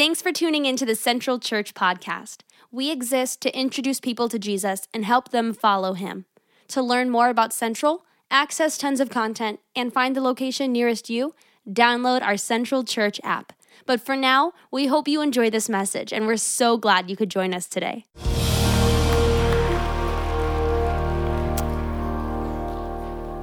Thanks for tuning into the Central Church podcast. We exist to introduce people to Jesus and help them follow him. To learn more about Central, access tons of content, and find the location nearest you, download our Central Church app. But for now, we hope you enjoy this message, and we're so glad you could join us today.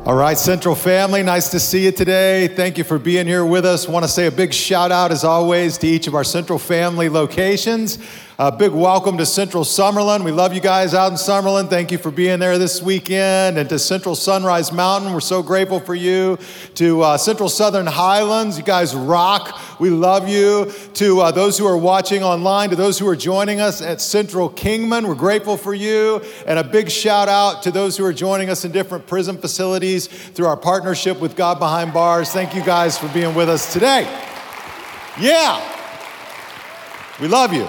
All right, Central family, nice to see you today. Thank you for being here with us. Want to say a big shout out, as always, to each of our Central family locations. A big welcome to Central Summerlin. We love you guys out in Summerlin. Thank you for being there this weekend. And to Central Sunrise Mountain, we're so grateful for you. To uh, Central Southern Highlands, you guys rock. We love you. To uh, those who are watching online, to those who are joining us at Central Kingman, we're grateful for you. And a big shout out to those who are joining us in different prison facilities through our partnership with God Behind Bars. Thank you guys for being with us today. Yeah, we love you.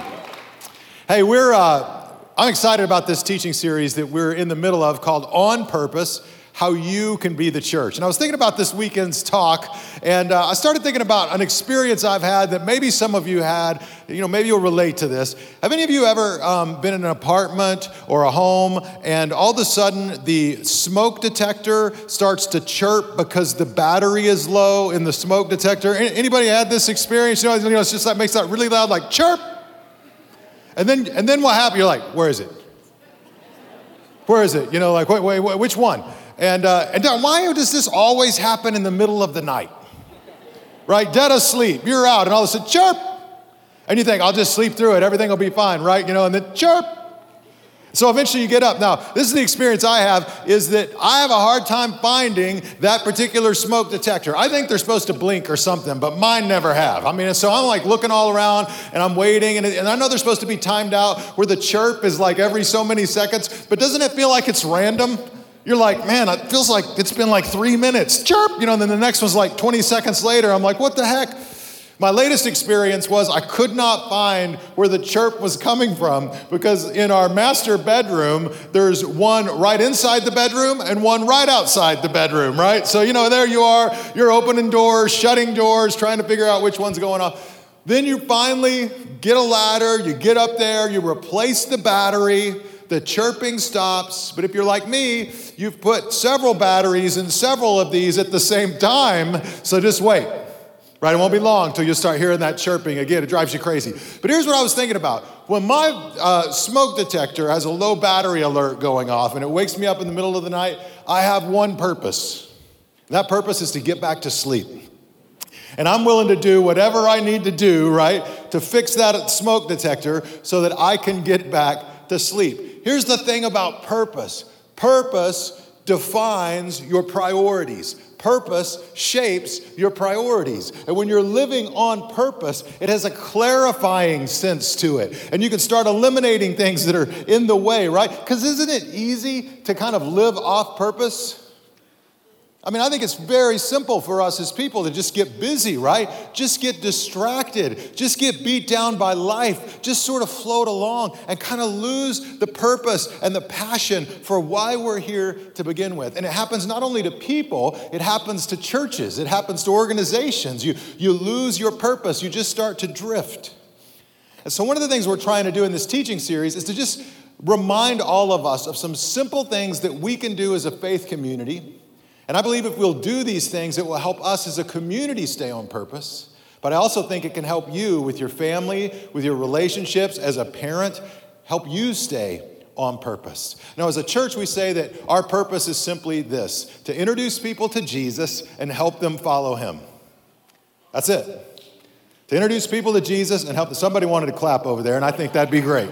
Hey, we're, uh, I'm excited about this teaching series that we're in the middle of called On Purpose How You Can Be the Church. And I was thinking about this weekend's talk, and uh, I started thinking about an experience I've had that maybe some of you had. You know, maybe you'll relate to this. Have any of you ever um, been in an apartment or a home, and all of a sudden the smoke detector starts to chirp because the battery is low in the smoke detector? Anybody had this experience? You know, you know it's just that makes that really loud, like chirp. And then, and then what happened? You're like, where is it? Where is it? You know, like, wait, wait, wait which one? And, uh, and why does this always happen in the middle of the night? Right? Dead asleep. You're out, and all of a sudden, chirp. And you think, I'll just sleep through it. Everything will be fine, right? You know, and then chirp. So eventually you get up. Now, this is the experience I have is that I have a hard time finding that particular smoke detector. I think they're supposed to blink or something, but mine never have. I mean, so I'm like looking all around and I'm waiting and, and I know they're supposed to be timed out where the chirp is like every so many seconds, but doesn't it feel like it's random? You're like, man, it feels like it's been like three minutes. Chirp, you know, and then the next one's like 20 seconds later. I'm like, what the heck? My latest experience was I could not find where the chirp was coming from because in our master bedroom, there's one right inside the bedroom and one right outside the bedroom, right? So, you know, there you are, you're opening doors, shutting doors, trying to figure out which one's going off. Then you finally get a ladder, you get up there, you replace the battery, the chirping stops. But if you're like me, you've put several batteries in several of these at the same time, so just wait. Right? It won't be long until you start hearing that chirping again. It drives you crazy. But here's what I was thinking about. When my uh, smoke detector has a low battery alert going off and it wakes me up in the middle of the night, I have one purpose. That purpose is to get back to sleep. And I'm willing to do whatever I need to do, right, to fix that smoke detector so that I can get back to sleep. Here's the thing about purpose purpose defines your priorities. Purpose shapes your priorities. And when you're living on purpose, it has a clarifying sense to it. And you can start eliminating things that are in the way, right? Because isn't it easy to kind of live off purpose? I mean, I think it's very simple for us as people to just get busy, right? Just get distracted, just get beat down by life, just sort of float along and kind of lose the purpose and the passion for why we're here to begin with. And it happens not only to people, it happens to churches, it happens to organizations. You, you lose your purpose, you just start to drift. And so, one of the things we're trying to do in this teaching series is to just remind all of us of some simple things that we can do as a faith community and I believe if we'll do these things, it will help us as a community stay on purpose. But I also think it can help you with your family, with your relationships, as a parent, help you stay on purpose. Now, as a church, we say that our purpose is simply this to introduce people to Jesus and help them follow him. That's it. To introduce people to Jesus and help. Somebody wanted to clap over there, and I think that'd be great.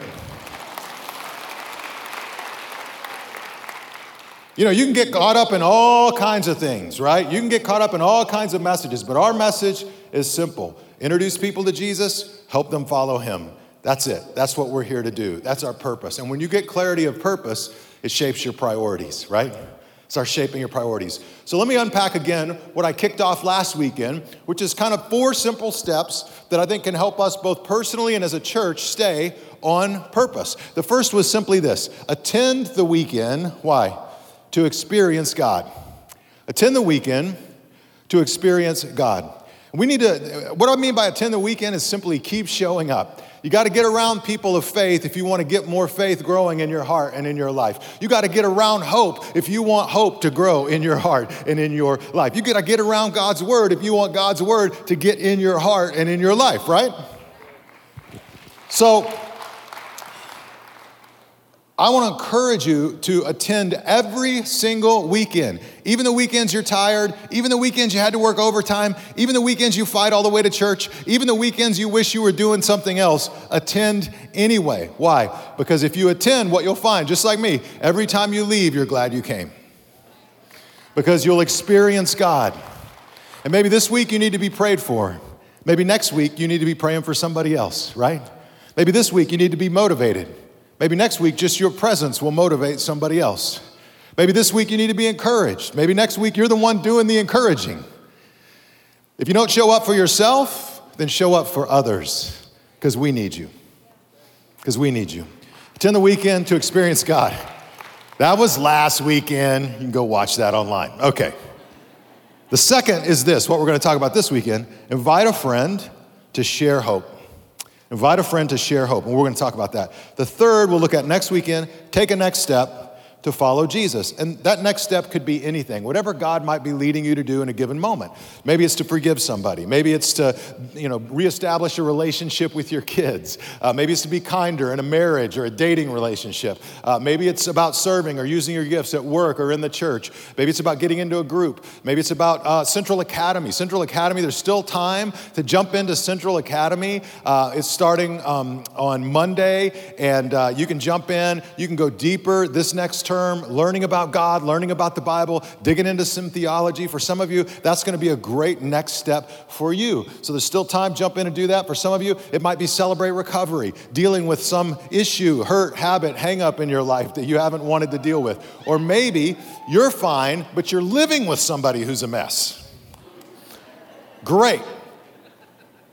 You know, you can get caught up in all kinds of things, right? You can get caught up in all kinds of messages, but our message is simple introduce people to Jesus, help them follow him. That's it. That's what we're here to do. That's our purpose. And when you get clarity of purpose, it shapes your priorities, right? Start shaping your priorities. So let me unpack again what I kicked off last weekend, which is kind of four simple steps that I think can help us both personally and as a church stay on purpose. The first was simply this attend the weekend. Why? To experience God. Attend the weekend to experience God. We need to, what I mean by attend the weekend is simply keep showing up. You got to get around people of faith if you want to get more faith growing in your heart and in your life. You got to get around hope if you want hope to grow in your heart and in your life. You got to get around God's word if you want God's word to get in your heart and in your life, right? So, I want to encourage you to attend every single weekend. Even the weekends you're tired, even the weekends you had to work overtime, even the weekends you fight all the way to church, even the weekends you wish you were doing something else, attend anyway. Why? Because if you attend, what you'll find, just like me, every time you leave, you're glad you came. Because you'll experience God. And maybe this week you need to be prayed for. Maybe next week you need to be praying for somebody else, right? Maybe this week you need to be motivated. Maybe next week, just your presence will motivate somebody else. Maybe this week you need to be encouraged. Maybe next week you're the one doing the encouraging. If you don't show up for yourself, then show up for others because we need you. Because we need you. Attend the weekend to experience God. That was last weekend. You can go watch that online. Okay. The second is this what we're going to talk about this weekend invite a friend to share hope. Invite a friend to share hope, and we're going to talk about that. The third, we'll look at next weekend take a next step to follow Jesus. And that next step could be anything, whatever God might be leading you to do in a given moment. Maybe it's to forgive somebody. Maybe it's to, you know, reestablish a relationship with your kids. Uh, maybe it's to be kinder in a marriage or a dating relationship. Uh, maybe it's about serving or using your gifts at work or in the church. Maybe it's about getting into a group. Maybe it's about uh, Central Academy. Central Academy, there's still time to jump into Central Academy. Uh, it's starting um, on Monday, and uh, you can jump in. You can go deeper this next term, learning about God, learning about the Bible, digging into some theology. For some of you, that's going to be a great next step for you. So there's still time, jump in and do that. For some of you, it might be celebrate recovery, dealing with some issue, hurt, habit, hang up in your life that you haven't wanted to deal with. Or maybe you're fine, but you're living with somebody who's a mess. Great.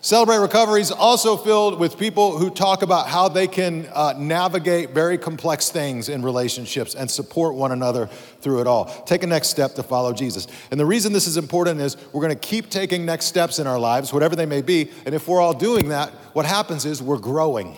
Celebrate Recovery is also filled with people who talk about how they can uh, navigate very complex things in relationships and support one another through it all. Take a next step to follow Jesus. And the reason this is important is we're going to keep taking next steps in our lives, whatever they may be. And if we're all doing that, what happens is we're growing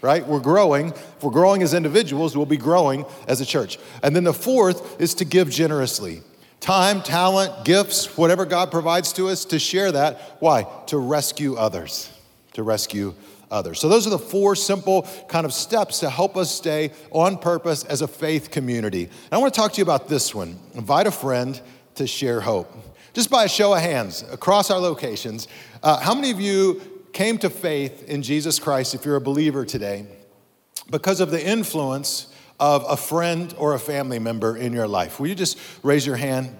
right? We're growing. If we're growing as individuals, we'll be growing as a church. And then the fourth is to give generously time, talent, gifts, whatever God provides to us, to share that. Why? To rescue others. To rescue others. So, those are the four simple kind of steps to help us stay on purpose as a faith community. And I want to talk to you about this one invite a friend to share hope. Just by a show of hands across our locations, uh, how many of you came to faith in Jesus Christ if you're a believer today because of the influence of a friend or a family member in your life? Will you just raise your hand?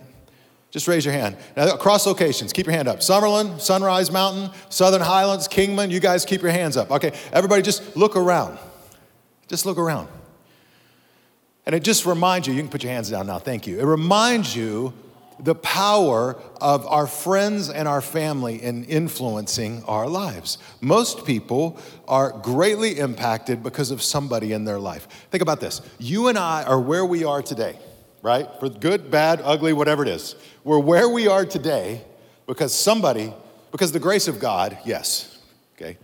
Just raise your hand. Now, across locations, keep your hand up. Summerlin, Sunrise Mountain, Southern Highlands, Kingman, you guys keep your hands up. Okay, everybody just look around. Just look around. And it just reminds you, you can put your hands down now, thank you. It reminds you the power of our friends and our family in influencing our lives. Most people are greatly impacted because of somebody in their life. Think about this you and I are where we are today, right? For good, bad, ugly, whatever it is. We're where we are today because somebody, because the grace of God, yes, okay,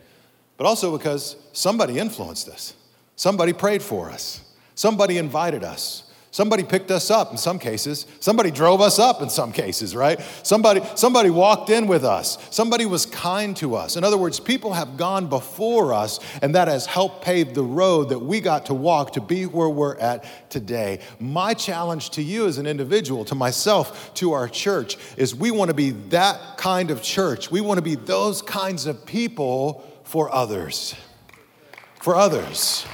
but also because somebody influenced us, somebody prayed for us, somebody invited us. Somebody picked us up in some cases. Somebody drove us up in some cases, right? Somebody, somebody walked in with us. Somebody was kind to us. In other words, people have gone before us, and that has helped pave the road that we got to walk to be where we're at today. My challenge to you as an individual, to myself, to our church, is we want to be that kind of church. We want to be those kinds of people for others. For others.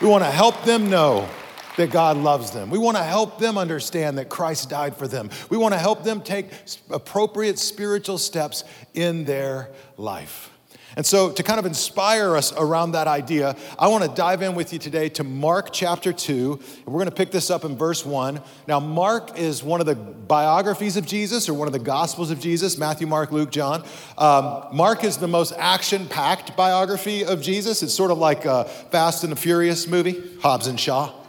We want to help them know that God loves them. We want to help them understand that Christ died for them. We want to help them take appropriate spiritual steps in their life. And so, to kind of inspire us around that idea, I want to dive in with you today to Mark chapter 2. And we're going to pick this up in verse 1. Now, Mark is one of the biographies of Jesus or one of the gospels of Jesus Matthew, Mark, Luke, John. Um, Mark is the most action packed biography of Jesus. It's sort of like a Fast and the Furious movie, Hobbs and Shaw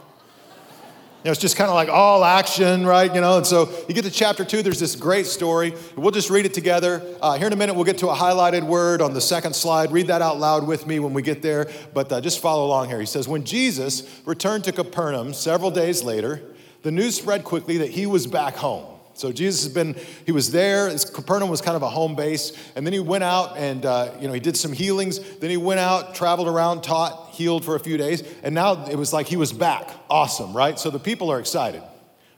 You know, it's just kind of like all action, right? You know, and so you get to chapter two, there's this great story. We'll just read it together. Uh, here in a minute, we'll get to a highlighted word on the second slide. Read that out loud with me when we get there, but uh, just follow along here. He says, When Jesus returned to Capernaum several days later, the news spread quickly that he was back home. So Jesus has been, he was there. His Capernaum was kind of a home base. And then he went out and, uh, you know, he did some healings. Then he went out, traveled around, taught, healed for a few days. And now it was like he was back. Awesome, right? So the people are excited.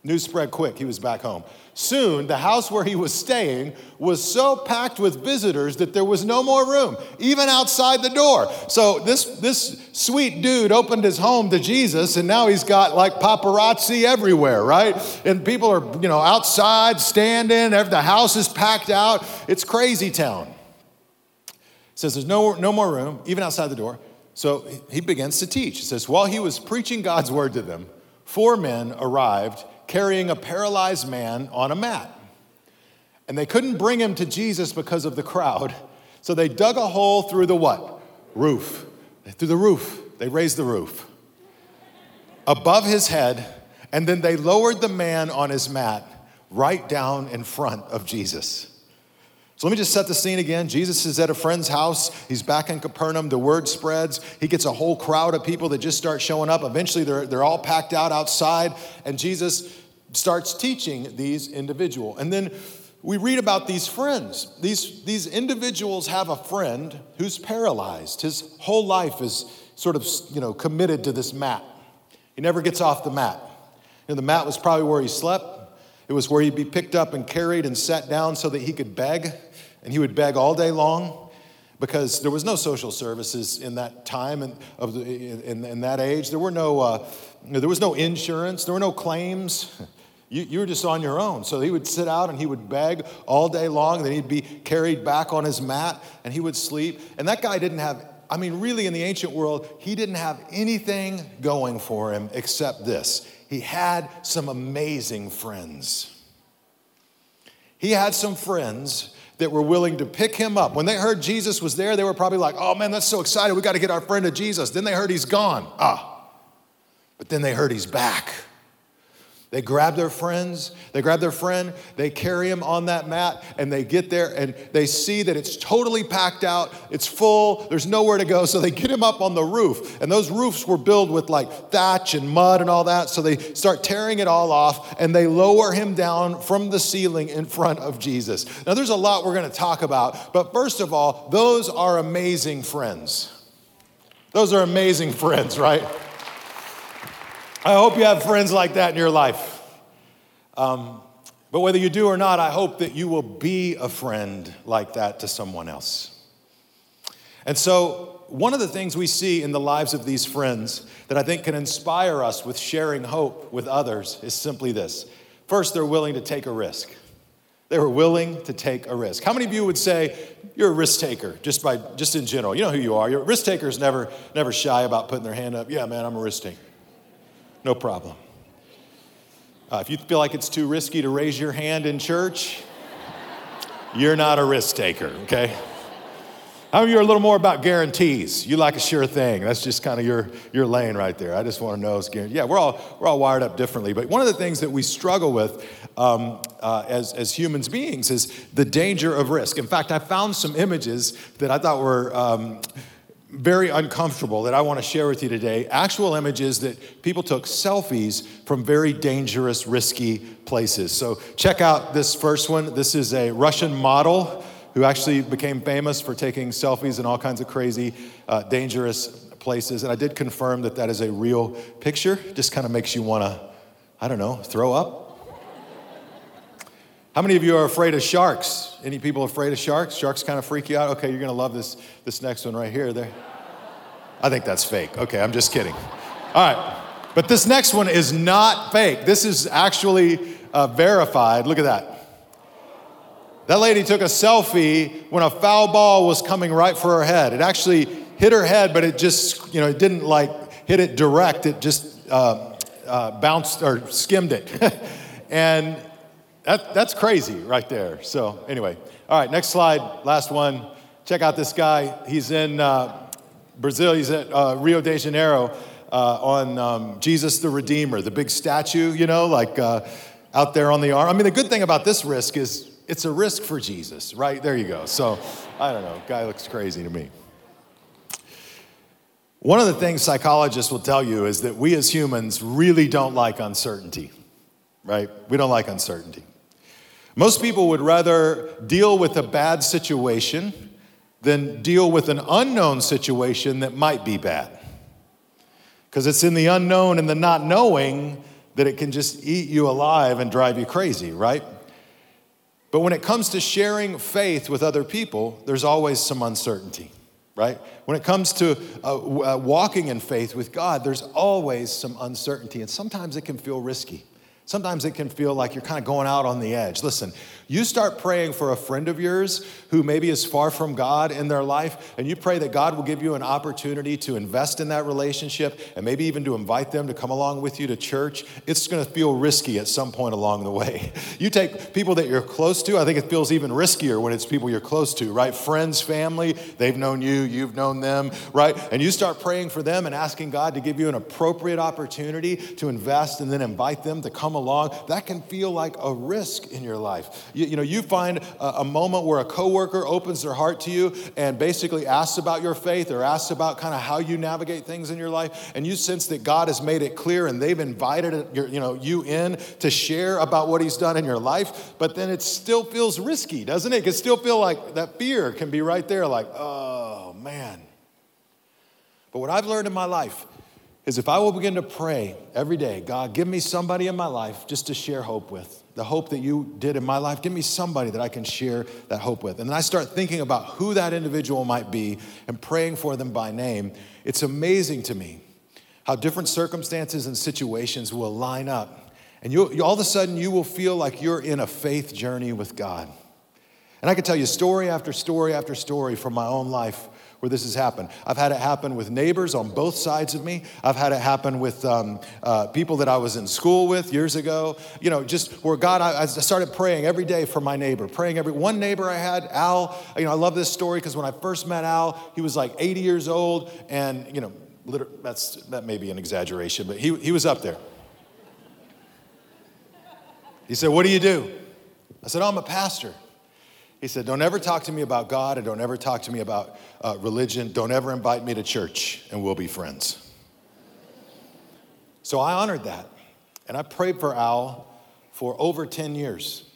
News spread quick. He was back home. Soon, the house where he was staying was so packed with visitors that there was no more room, even outside the door. So this, this sweet dude opened his home to Jesus, and now he's got like paparazzi everywhere, right? And people are, you know, outside standing. The house is packed out. It's crazy town. It says there's no, no more room, even outside the door. So he begins to teach. It says, while he was preaching God's word to them, four men arrived carrying a paralyzed man on a mat. And they couldn't bring him to Jesus because of the crowd. So they dug a hole through the what? Roof. Through the roof. They raised the roof above his head, and then they lowered the man on his mat right down in front of Jesus. So let me just set the scene again. Jesus is at a friend's house. He's back in Capernaum. The word spreads. He gets a whole crowd of people that just start showing up. Eventually, they're, they're all packed out outside, and Jesus starts teaching these individuals. And then we read about these friends. These, these individuals have a friend who's paralyzed. His whole life is sort of you know, committed to this mat. He never gets off the mat. You know, the mat was probably where he slept. It was where he'd be picked up and carried and set down so that he could beg. And he would beg all day long because there was no social services in that time and of the, in, in, that age. There were no, uh, there was no insurance. There were no claims. You, you were just on your own. So he would sit out and he would beg all day long. Then he'd be carried back on his mat and he would sleep. And that guy didn't have, I mean, really in the ancient world, he didn't have anything going for him except this he had some amazing friends. He had some friends that were willing to pick him up. When they heard Jesus was there, they were probably like, oh man, that's so excited. We got to get our friend to Jesus. Then they heard he's gone. Ah. But then they heard he's back. They grab their friends, they grab their friend, they carry him on that mat, and they get there and they see that it's totally packed out, it's full, there's nowhere to go. So they get him up on the roof. And those roofs were built with like thatch and mud and all that. So they start tearing it all off and they lower him down from the ceiling in front of Jesus. Now, there's a lot we're to talk about, but first of all, those are amazing friends. Those are amazing friends, right? I hope you have friends like that in your life. Um, but whether you do or not, I hope that you will be a friend like that to someone else. And so, one of the things we see in the lives of these friends that I think can inspire us with sharing hope with others is simply this. First, they're willing to take a risk. They were willing to take a risk. How many of you would say you're a risk taker, just by just in general? You know who you are. Your risk takers never never shy about putting their hand up. Yeah, man, I'm a risk taker. No problem. Uh, if you feel like it's too risky to raise your hand in church, you're not a risk taker, okay? How many of you are a little more about guarantees? You like a sure thing. That's just kind of your, your lane right there. I just want to know. Yeah, we're all, we're all wired up differently. But one of the things that we struggle with um, uh, as, as humans beings is the danger of risk. In fact, I found some images that I thought were um, very uncomfortable that I want to share with you today. Actual images that people took selfies from very dangerous, risky places. So check out this first one. This is a Russian model who actually became famous for taking selfies in all kinds of crazy, uh, dangerous places. And I did confirm that that is a real picture. Just kind of makes you want to, I don't know, throw up. How many of you are afraid of sharks? Any people afraid of sharks? Sharks kind of freak you out? Okay, you're going to love this, this next one right here. There. I think that's fake. Okay, I'm just kidding. All right. But this next one is not fake. This is actually uh, verified. Look at that. That lady took a selfie when a foul ball was coming right for her head. It actually hit her head, but it just, you know, it didn't like hit it direct. It just uh, uh, bounced or skimmed it. and that, that's crazy right there. So, anyway, all right, next slide, last one. Check out this guy. He's in uh, Brazil, he's at uh, Rio de Janeiro. Uh, on um, Jesus the Redeemer, the big statue, you know, like uh, out there on the arm. I mean, the good thing about this risk is it's a risk for Jesus, right? There you go. So I don't know. Guy looks crazy to me. One of the things psychologists will tell you is that we as humans really don't like uncertainty, right? We don't like uncertainty. Most people would rather deal with a bad situation than deal with an unknown situation that might be bad. Because it's in the unknown and the not knowing that it can just eat you alive and drive you crazy, right? But when it comes to sharing faith with other people, there's always some uncertainty, right? When it comes to uh, uh, walking in faith with God, there's always some uncertainty, and sometimes it can feel risky. Sometimes it can feel like you're kind of going out on the edge. Listen, you start praying for a friend of yours who maybe is far from God in their life, and you pray that God will give you an opportunity to invest in that relationship and maybe even to invite them to come along with you to church. It's going to feel risky at some point along the way. You take people that you're close to, I think it feels even riskier when it's people you're close to, right? Friends, family, they've known you, you've known them, right? And you start praying for them and asking God to give you an appropriate opportunity to invest and then invite them to come along, that can feel like a risk in your life. You, you know, you find a, a, moment where a coworker opens their heart to you and basically asks about your faith or asks about kind of how you navigate things in your life, and you sense that God has made it clear and they've invited you know, you in to share about what He's done in your life, but then it still feels risky, doesn't it? It can still feel like that fear can be right there, like, oh man. But what I've learned in my life is if I will begin to pray every day, God, give me somebody in my life just to share hope with. The hope that you did in my life, give me somebody that I can share that hope with. And then I start thinking about who that individual might be and praying for them by name. It's amazing to me how different circumstances and situations will line up. And you, all of a sudden, you will feel like you're in a faith journey with God. And I can tell you story after story after story from my own life where this has happened. I've had it happen with neighbors on both sides of me. I've had it happen with um, uh, people that I was in school with years ago. You know, just where God, I, I, started praying every day for my neighbor, praying every one neighbor I had, Al. You know, I love this story because when I first met Al, he was like 80 years old, and you know, that's that may be an exaggeration, but he, he was up there. He said, "What do you do?" I said, oh, "I'm a pastor." He said, Don't ever talk to me about God and don't ever talk to me about uh, religion. Don't ever invite me to church and we'll be friends. So I honored that. And I prayed for Al for over 10 years.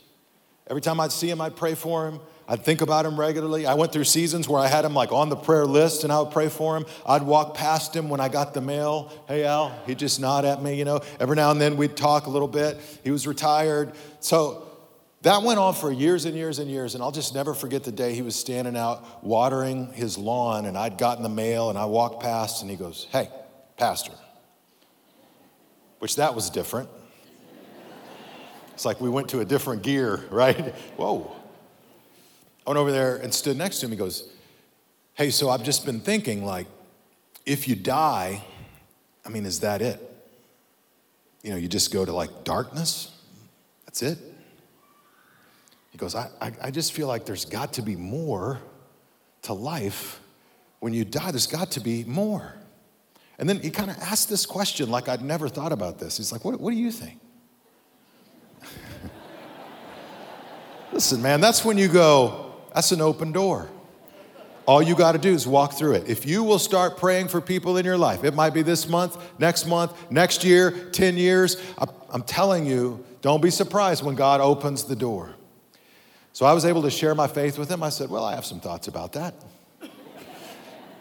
Every time I'd see him, I'd pray for him. I'd think about him regularly. I went through seasons where I had him like on the prayer list and I would pray for him. I'd walk past him when I got the mail. Hey, Al, he'd just nod at me, you know. Every now and then we'd talk a little bit. He was retired. So that went on for years and years and years, and I'll just never forget the day he was standing out watering his lawn, and I'd gotten the mail, and I walked past, and he goes, Hey, Pastor. Which that was different. It's like we went to a different gear, right? Whoa. I went over there and stood next to him. He goes, Hey, so I've just been thinking, like, if you die, I mean, is that it? You know, you just go to like darkness? That's it? He goes, I, I, I just feel like there's got to be more to life. When you die, there's got to be more. And then he kind of asked this question like I'd never thought about this. He's like, What, what do you think? Listen, man, that's when you go, That's an open door. All you got to do is walk through it. If you will start praying for people in your life, it might be this month, next month, next year, 10 years. I'm telling you, don't be surprised when God opens the door. So I was able to share my faith with him. I said, Well, I have some thoughts about that.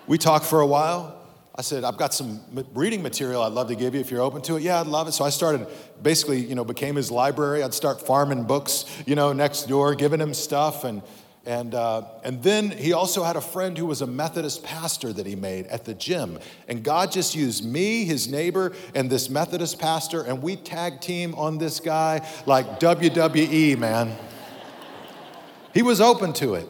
we talked for a while. I said, I've got some reading material I'd love to give you if you're open to it. Yeah, I'd love it. So I started, basically, you know, became his library. I'd start farming books, you know, next door, giving him stuff. And, and, uh, and then he also had a friend who was a Methodist pastor that he made at the gym. And God just used me, his neighbor, and this Methodist pastor, and we tag team on this guy like WWE, man. He was open to it,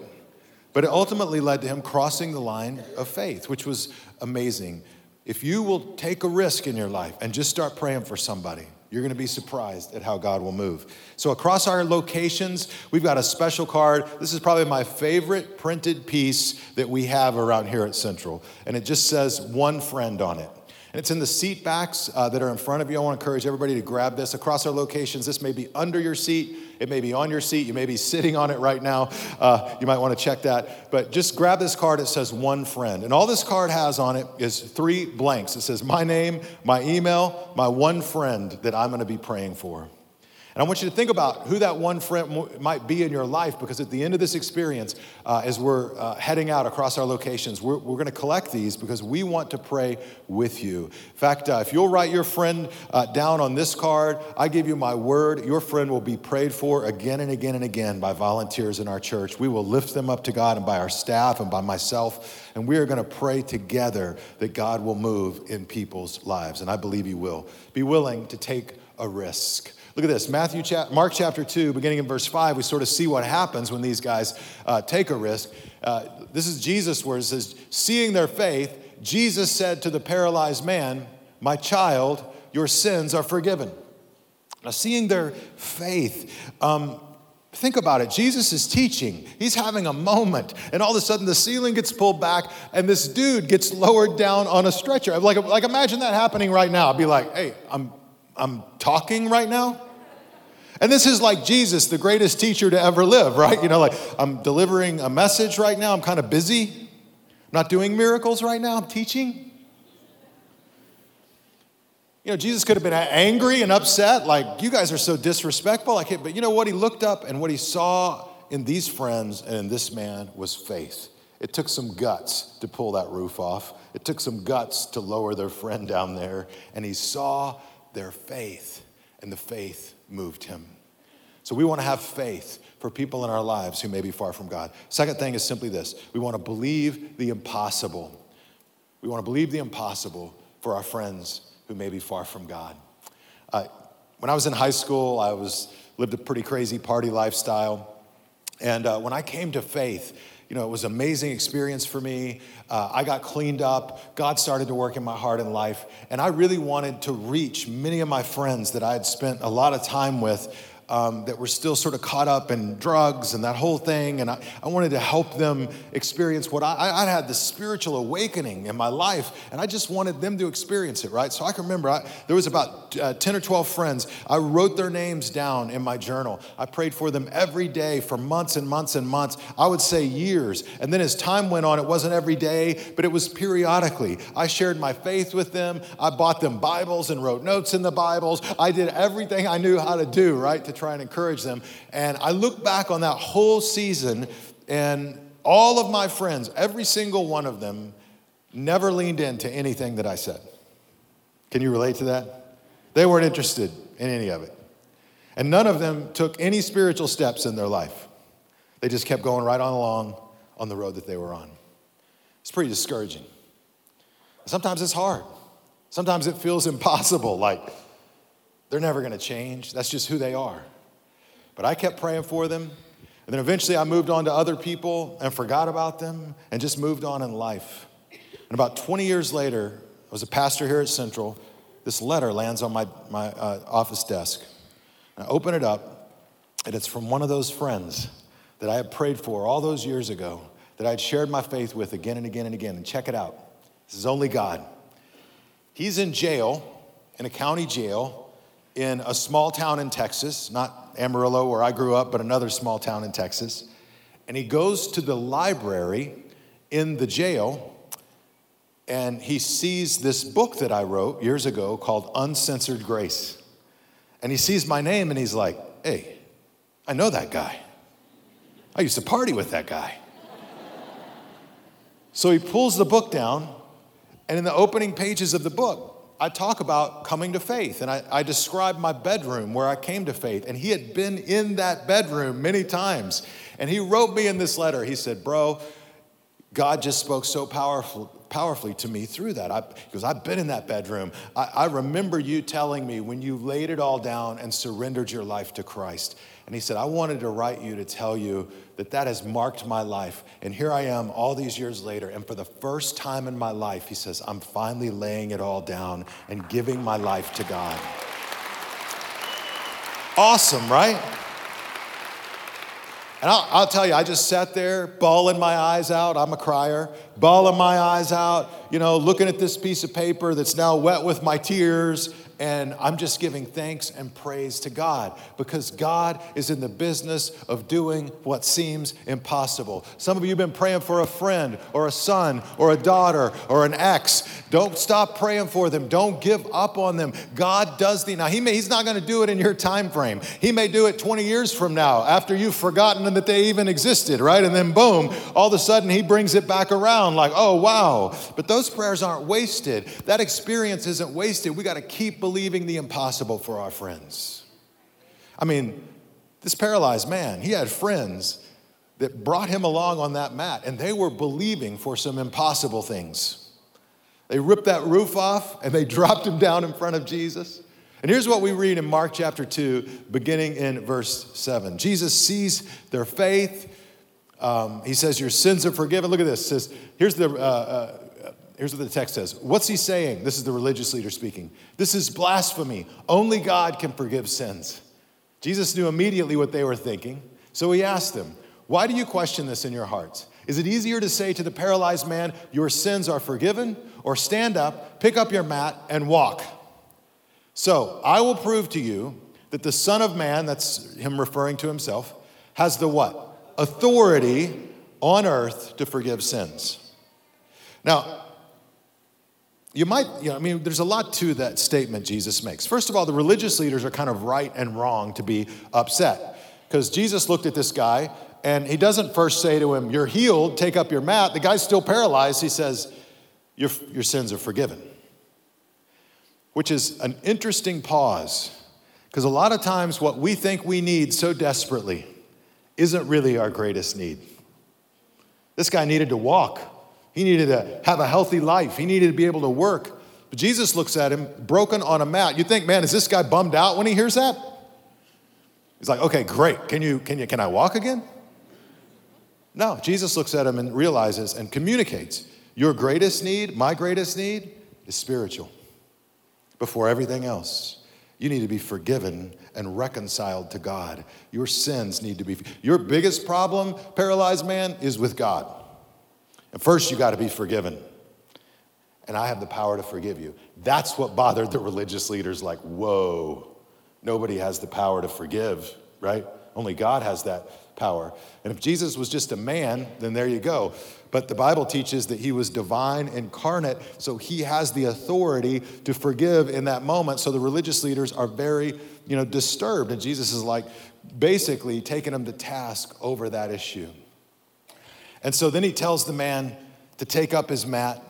but it ultimately led to him crossing the line of faith, which was amazing. If you will take a risk in your life and just start praying for somebody, you're going to be surprised at how God will move. So, across our locations, we've got a special card. This is probably my favorite printed piece that we have around here at Central. And it just says one friend on it. And it's in the seat backs uh, that are in front of you. I want to encourage everybody to grab this. Across our locations, this may be under your seat, it may be on your seat, you may be sitting on it right now. Uh, you might want to check that. But just grab this card. It says one friend. And all this card has on it is three blanks. It says my name, my email, my one friend that I'm going to be praying for. And I want you to think about who that one friend might be in your life because at the end of this experience, uh, as we're uh, heading out across our locations, we're, we're going to collect these because we want to pray with you. In fact, uh, if you'll write your friend uh, down on this card, I give you my word, your friend will be prayed for again and again and again by volunteers in our church. We will lift them up to God and by our staff and by myself, and we are going to pray together that God will move in people's lives. And I believe He will. Be willing to take a risk. Look at this Matthew, Mark chapter 2, beginning in verse 5, we sort of see what happens when these guys uh, take a risk. Uh, this is Jesus' where it says, Seeing their faith, Jesus said to the paralyzed man, My child, your sins are forgiven. Now, seeing their faith, um, Think about it. Jesus is teaching. He's having a moment, and all of a sudden the ceiling gets pulled back, and this dude gets lowered down on a stretcher. Like, like imagine that happening right now. I'd be like, hey, I'm, I'm talking right now. And this is like Jesus, the greatest teacher to ever live, right? You know, like I'm delivering a message right now. I'm kind of busy. I'm not doing miracles right now. I'm teaching. You know, Jesus could have been angry and upset, like, you guys are so disrespectful. Can't, but you know what? He looked up and what he saw in these friends and in this man was faith. It took some guts to pull that roof off. It took some guts to lower their friend down there. And he saw their faith, and the faith moved him. So we want to have faith for people in our lives who may be far from God. Second thing is simply this we want to believe the impossible. We want to believe the impossible for our friends who may be far from God. Uh, when I was in high school, I was lived a pretty crazy party lifestyle. And uh, when I came to faith, you know, it was an amazing experience for me. Uh, I got cleaned up. God started to work in my heart and life. And I really wanted to reach many of my friends that I had spent a lot of time with um, that were still sort of caught up in drugs and that whole thing. And I, I wanted to help them experience what I, I had this spiritual awakening in my life, and I just wanted them to experience it, right? So I can remember I, there was about uh, 10 or 12 friends. I wrote their names down in my journal. I prayed for them every day for months and months and months. I would say years. And then as time went on, it wasn't every day, but it was periodically. I shared my faith with them. I bought them Bibles and wrote notes in the Bibles. I did everything I knew how to do, right, to try and encourage them. And I look back on that whole season, and all of my friends, every single one of them, never leaned into anything that I said. Can you relate to that? They weren't interested in any of it. And none of them took any spiritual steps in their life. They just kept going right on along on the road that they were on. It's pretty discouraging. Sometimes it's hard. Sometimes it feels impossible, like they're never going to change. That's just who they are. But I kept praying for them. And then eventually I moved on to other people and forgot about them and just moved on in life. And about 20 years later, I was a pastor here at Central. This letter lands on my, my uh, office desk. I open it up, and it's from one of those friends that I had prayed for all those years ago, that I'd shared my faith with again and again and again. And check it out this is only God. He's in jail, in a county jail, in a small town in Texas, not Amarillo where I grew up, but another small town in Texas. And he goes to the library in the jail and he sees this book that I wrote years ago called Uncensored Grace. And he sees my name and he's like, hey, I know that guy. I used to party with that guy. so he pulls the book down, and in the opening pages of the book, I talk about coming to faith, and I, I describe my bedroom where I came to faith. And he had been in that bedroom many times. And he wrote me in this letter. He said, Bro, God just spoke so powerful, powerfully to me through that. I, because I've been in that bedroom. I, I remember you telling me when you laid it all down and surrendered your life to Christ. And he said, I wanted to write you to tell you that that has marked my life. And here I am all these years later. And for the first time in my life, he says, I'm finally laying it all down and giving my life to God. Awesome, right? And I'll, I'll, tell you, I just sat there, bawling my eyes out. I'm a crier, bawling my eyes out, you know, looking at this piece of paper that's now wet with my tears, and I'm just giving thanks and praise to God because God is in the business of doing what seems impossible. Some of you have been praying for a friend or a son or a daughter or an ex. Don't stop praying for them. Don't give up on them. God does the now. He may, he's not going to do it in your time frame. He may do it 20 years from now after you've forgotten that they even existed, right? And then boom, all of a sudden he brings it back around like, oh wow. But those prayers aren't wasted. That experience isn't wasted. We got to keep believing the impossible for our friends. I mean, this paralyzed man, he had friends that brought him along on that mat, and they were believing for some impossible things. They ripped that roof off and they dropped him down in front of Jesus. And here's what we read in Mark chapter 2, beginning in verse 7. Jesus sees their faith. Um, he says, Your sins are forgiven. Look at this. Says, here's the, uh, uh, Here's what the text says. What's he saying? This is the religious leader speaking. This is blasphemy. Only God can forgive sins. Jesus knew immediately what they were thinking, so he asked them, Why do you question this in your hearts? Is it easier to say to the paralyzed man, Your sins are forgiven, or stand up, pick up your mat, and walk? So I will prove to you that the Son of Man, that's him referring to himself, has the what? Authority on earth to forgive sins. Now, you might, you know, I mean, there's a lot to that statement Jesus makes. First of all, the religious leaders are kind of right and wrong to be upset because Jesus looked at this guy and he doesn't first say to him, You're healed, take up your mat. The guy's still paralyzed. He says, Your, your sins are forgiven, which is an interesting pause because a lot of times what we think we need so desperately isn't really our greatest need. This guy needed to walk. He needed to have a healthy life. He needed to be able to work. But Jesus looks at him broken on a mat. You think, man, is this guy bummed out when he hears that? He's like, okay, great. Can you, can you, can I walk again? No, Jesus looks at him and realizes and communicates your greatest need, my greatest need, is spiritual before everything else. You need to be forgiven and reconciled to God. Your sins need to be. Your biggest problem, paralyzed man, is with God. And first, you got to be forgiven. And I have the power to forgive you. That's what bothered the religious leaders like, whoa, nobody has the power to forgive, right? Only God has that power. And if Jesus was just a man, then there you go. But the Bible teaches that he was divine incarnate, so he has the authority to forgive in that moment. So the religious leaders are very, you know, disturbed. And Jesus is like basically taking them to task over that issue. And so then he tells the man to take up his mat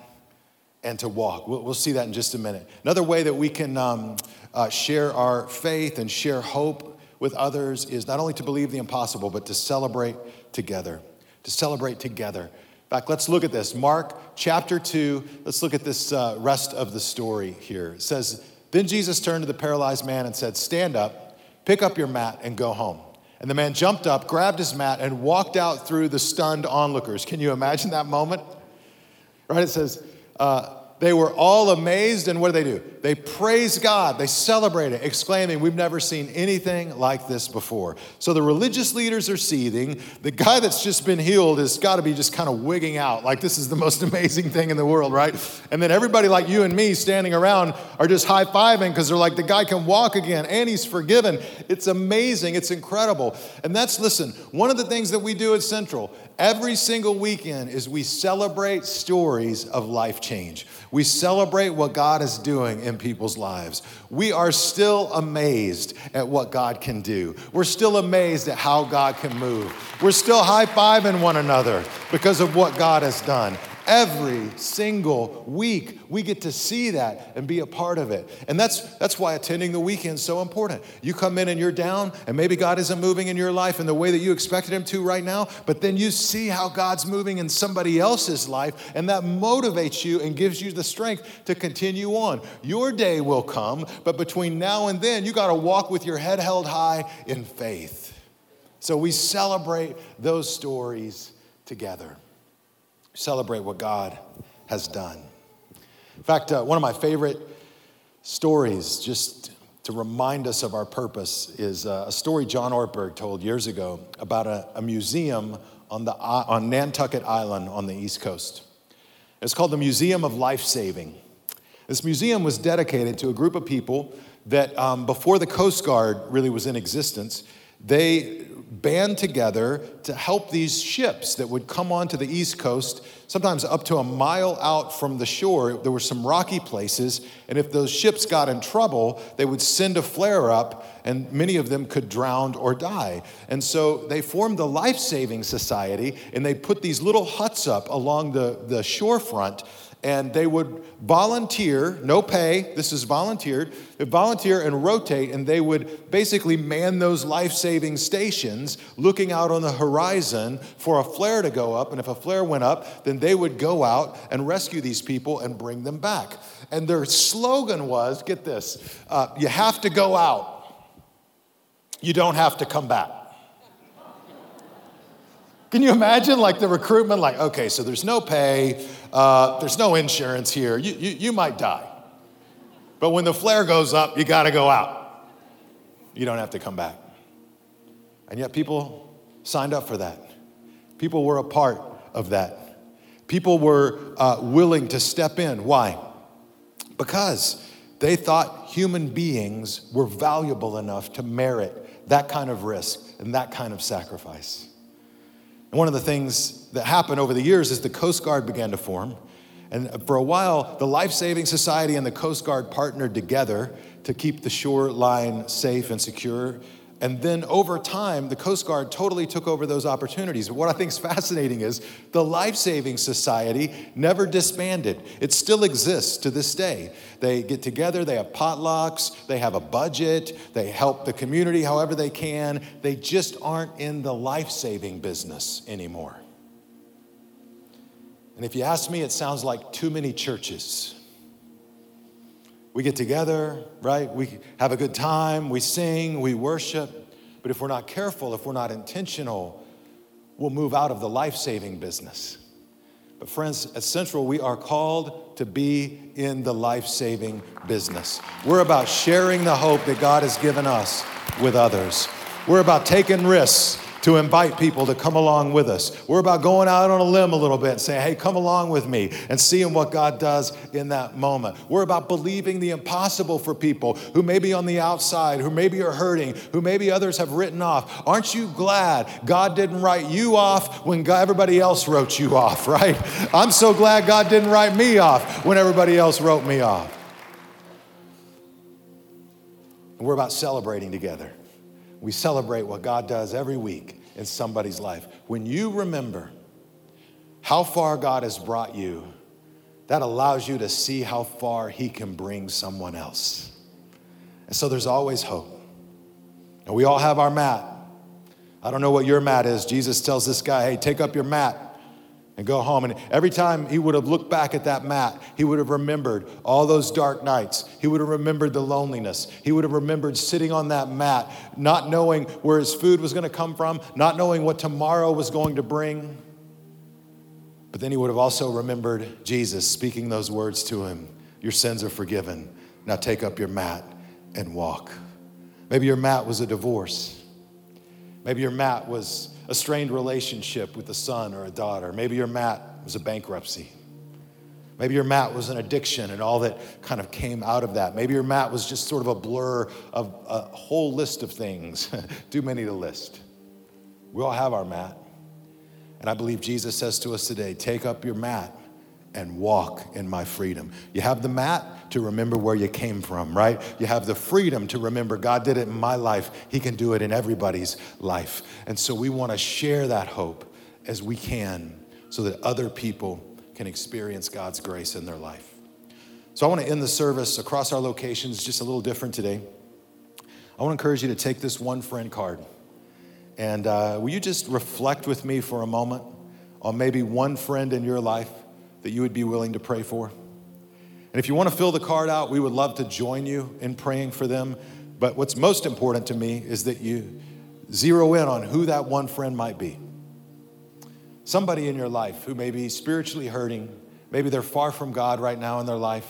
and to walk. We'll, we'll see that in just a minute. Another way that we can um, uh, share our faith and share hope with others is not only to believe the impossible, but to celebrate together. To celebrate together. In fact, let's look at this. Mark chapter 2, let's look at this uh, rest of the story here. It says, Then Jesus turned to the paralyzed man and said, Stand up, pick up your mat, and go home. And the man jumped up, grabbed his mat, and walked out through the stunned onlookers. Can you imagine that moment? Right? It says, uh, they were all amazed, and what do they do? They praise God, they celebrate it, exclaiming, We've never seen anything like this before. So the religious leaders are seething. The guy that's just been healed has got to be just kind of wigging out, like this is the most amazing thing in the world, right? And then everybody like you and me standing around are just high fiving because they're like, The guy can walk again and he's forgiven. It's amazing, it's incredible. And that's, listen, one of the things that we do at Central every single weekend is we celebrate stories of life change. We celebrate what God is doing in people's lives. We are still amazed at what God can do. We're still amazed at how God can move. We're still high fiving one another because of what God has done. Every single week, we get to see that and be a part of it. And that's, that's why attending the weekend is so important. You come in and you're down, and maybe God isn't moving in your life in the way that you expected Him to right now, but then you see how God's moving in somebody else's life, and that motivates you and gives you the strength to continue on. Your day will come, but between now and then, you got to walk with your head held high in faith. So we celebrate those stories together celebrate what God has done. In fact, uh, one of my favorite stories, just to remind us of our purpose, is uh, a story John Ortberg told years ago about a, a museum on, the, on Nantucket Island on the East Coast. It's called the Museum of Life Saving. This museum was dedicated to a group of people that, um, before the Coast Guard really was in existence, they band together to help these ships that would come onto the East Coast, sometimes up to a mile out from the shore. There were some rocky places, and if those ships got in trouble, they would send a flare up, and many of them could drown or die. And so they formed the Life Saving Society, and they put these little huts up along the, the shorefront and they would volunteer, no pay, this is volunteered, they volunteer and rotate, and they would basically man those life saving stations looking out on the horizon for a flare to go up. And if a flare went up, then they would go out and rescue these people and bring them back. And their slogan was get this, uh, you have to go out, you don't have to come back. Can you imagine like the recruitment? Like, okay, so there's no pay, uh, there's no insurance here. You, you, you might die. But when the flare goes up, you got to go out. You don't have to come back. And yet people signed up for that. People were a part of that. People were uh, willing to step in. Why? Because they thought human beings were valuable enough to merit that kind of risk and that kind of sacrifice. And one of the things that happened over the years is the Coast Guard began to form. And for a while, the Life Saving Society and the Coast Guard partnered together to keep the shoreline safe and secure. And then over time, the Coast Guard totally took over those opportunities. But what I think is fascinating is the Life Saving Society never disbanded. It still exists to this day. They get together, they have potlucks, they have a budget, they help the community however they can. They just aren't in the life saving business anymore. And if you ask me, it sounds like too many churches. We get together, right? We have a good time, we sing, we worship. But if we're not careful, if we're not intentional, we'll move out of the life saving business. But, friends, at Central, we are called to be in the life saving business. We're about sharing the hope that God has given us with others. We're about taking risks to invite people to come along with us. We're about going out on a limb a little bit and saying, hey, come along with me and seeing what God does in that moment. We're about believing the impossible for people who may be on the outside, who maybe are hurting, who maybe others have written off. Aren't you glad God didn't write you off when everybody else wrote you off, right? I'm so glad God didn't write me off when everybody else wrote me off. we're about celebrating together. We celebrate what God does every week in somebody's life. When you remember how far God has brought you, that allows you to see how far He can bring someone else. And so there's always hope. And we all have our mat. I don't know what your mat is. Jesus tells this guy, hey, take up your mat and go home. And every time he would have looked back at that mat, he would have remembered all those dark nights. He would have remembered the loneliness. He would have remembered sitting on that mat, not knowing where his food was going to come from, not knowing what tomorrow was going to bring. But then he would have also remembered Jesus speaking those words to him Your sins are forgiven. Now take up your mat and walk. Maybe your mat was a divorce. Maybe your mat was a strained relationship with a son or a daughter. Maybe your mat was a bankruptcy. Maybe your mat was an addiction and all that kind of came out of that. Maybe your mat was just sort of a blur of a whole list of things, too many to list. We all have our mat. And I believe Jesus says to us today take up your mat and walk in my freedom. You have the mat to remember where you came from, right? You have the freedom to remember God did it in my life. He can do it in everybody's life. And so we want to share that hope as we can so that other people can experience God's grace in their life. So I want to end the service across our locations just a little different today. I want to encourage you to take this one friend card. And uh, will you just reflect with me for a moment on maybe one friend in your life that you would be willing to pray for. And if you want to fill the card out, we would love to join you in praying for them. But what's most important to me is that you zero in on who that one friend might be. Somebody in your life who may be spiritually hurting, maybe they're far from God right now in their life.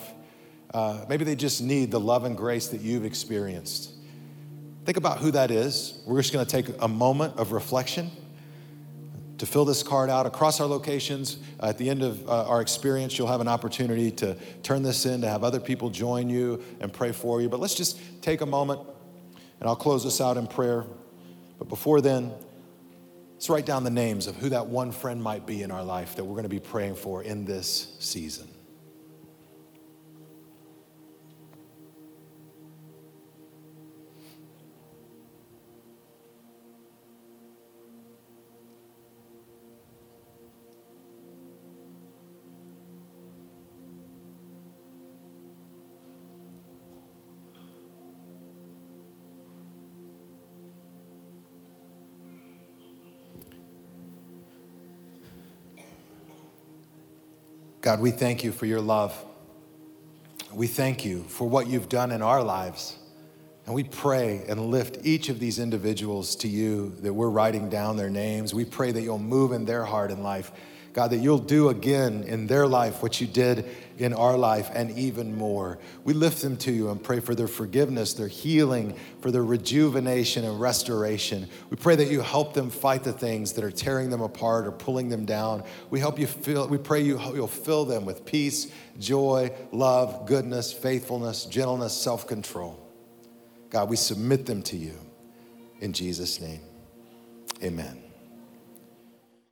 Uh, maybe they just need the love and grace that you've experienced. Think about who that is. We're just going to take a moment of reflection. To fill this card out across our locations. Uh, at the end of uh, our experience, you'll have an opportunity to turn this in, to have other people join you and pray for you. But let's just take a moment, and I'll close this out in prayer. But before then, let's write down the names of who that one friend might be in our life that we're going to be praying for in this season. God, we thank you for your love. We thank you for what you've done in our lives. And we pray and lift each of these individuals to you that we're writing down their names. We pray that you'll move in their heart and life. God, that you'll do again in their life what you did in our life and even more. We lift them to you and pray for their forgiveness, their healing, for their rejuvenation and restoration. We pray that you help them fight the things that are tearing them apart or pulling them down. We help you feel, we pray you, you'll fill them with peace, joy, love, goodness, faithfulness, gentleness, self control. God, we submit them to you in Jesus' name. Amen.